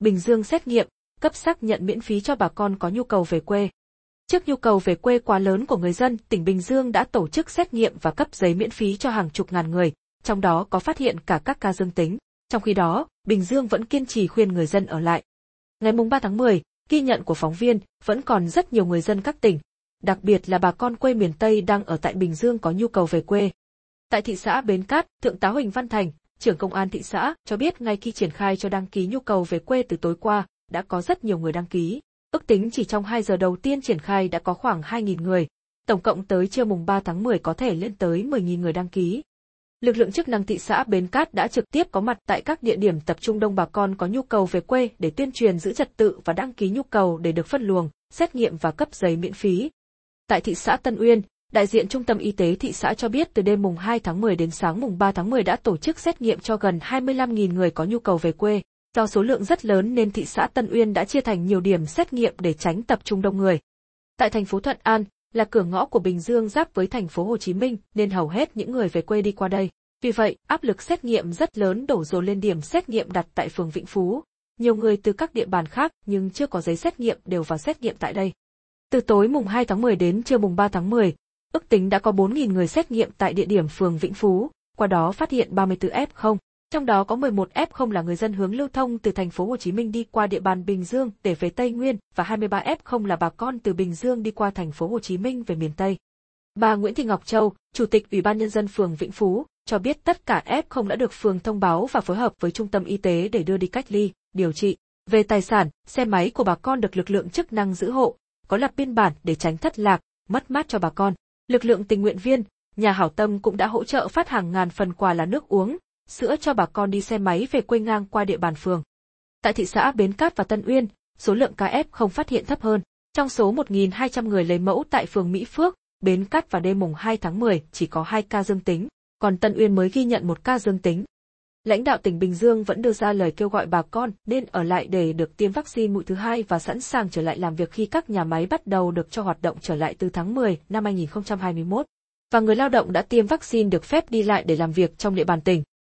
Bình Dương xét nghiệm, cấp xác nhận miễn phí cho bà con có nhu cầu về quê. Trước nhu cầu về quê quá lớn của người dân, tỉnh Bình Dương đã tổ chức xét nghiệm và cấp giấy miễn phí cho hàng chục ngàn người, trong đó có phát hiện cả các ca dương tính. Trong khi đó, Bình Dương vẫn kiên trì khuyên người dân ở lại. Ngày 3 tháng 10, ghi nhận của phóng viên, vẫn còn rất nhiều người dân các tỉnh, đặc biệt là bà con quê miền Tây đang ở tại Bình Dương có nhu cầu về quê. Tại thị xã Bến Cát, Thượng tá Huỳnh Văn Thành, trưởng công an thị xã, cho biết ngay khi triển khai cho đăng ký nhu cầu về quê từ tối qua, đã có rất nhiều người đăng ký. Ước tính chỉ trong 2 giờ đầu tiên triển khai đã có khoảng 2.000 người. Tổng cộng tới trưa mùng 3 tháng 10 có thể lên tới 10.000 người đăng ký. Lực lượng chức năng thị xã Bến Cát đã trực tiếp có mặt tại các địa điểm tập trung đông bà con có nhu cầu về quê để tuyên truyền giữ trật tự và đăng ký nhu cầu để được phân luồng, xét nghiệm và cấp giấy miễn phí. Tại thị xã Tân Uyên, đại diện Trung tâm Y tế thị xã cho biết từ đêm mùng 2 tháng 10 đến sáng mùng 3 tháng 10 đã tổ chức xét nghiệm cho gần 25.000 người có nhu cầu về quê. Do số lượng rất lớn nên thị xã Tân Uyên đã chia thành nhiều điểm xét nghiệm để tránh tập trung đông người. Tại thành phố Thuận An, là cửa ngõ của Bình Dương giáp với thành phố Hồ Chí Minh nên hầu hết những người về quê đi qua đây. Vì vậy, áp lực xét nghiệm rất lớn đổ dồn lên điểm xét nghiệm đặt tại phường Vĩnh Phú. Nhiều người từ các địa bàn khác nhưng chưa có giấy xét nghiệm đều vào xét nghiệm tại đây. Từ tối mùng 2 tháng 10 đến trưa mùng 3 tháng 10, ước tính đã có 4.000 người xét nghiệm tại địa điểm phường Vĩnh Phú, qua đó phát hiện 34 F0. Trong đó có 11 F0 là người dân hướng lưu thông từ thành phố Hồ Chí Minh đi qua địa bàn Bình Dương để về Tây Nguyên và 23 F0 là bà con từ Bình Dương đi qua thành phố Hồ Chí Minh về miền Tây. Bà Nguyễn Thị Ngọc Châu, Chủ tịch Ủy ban Nhân dân phường Vĩnh Phú, cho biết tất cả F0 đã được phường thông báo và phối hợp với trung tâm y tế để đưa đi cách ly, điều trị. Về tài sản, xe máy của bà con được lực lượng chức năng giữ hộ, có lập biên bản để tránh thất lạc, mất mát cho bà con. Lực lượng tình nguyện viên, nhà hảo tâm cũng đã hỗ trợ phát hàng ngàn phần quà là nước uống, sữa cho bà con đi xe máy về quê ngang qua địa bàn phường. Tại thị xã Bến Cát và Tân Uyên, số lượng ca F không phát hiện thấp hơn. Trong số 1.200 người lấy mẫu tại phường Mỹ Phước, Bến Cát vào đêm mùng 2 tháng 10 chỉ có 2 ca dương tính, còn Tân Uyên mới ghi nhận một ca dương tính. Lãnh đạo tỉnh Bình Dương vẫn đưa ra lời kêu gọi bà con nên ở lại để được tiêm vaccine mũi thứ hai và sẵn sàng trở lại làm việc khi các nhà máy bắt đầu được cho hoạt động trở lại từ tháng 10 năm 2021. Và người lao động đã tiêm vaccine được phép đi lại để làm việc trong địa bàn tỉnh.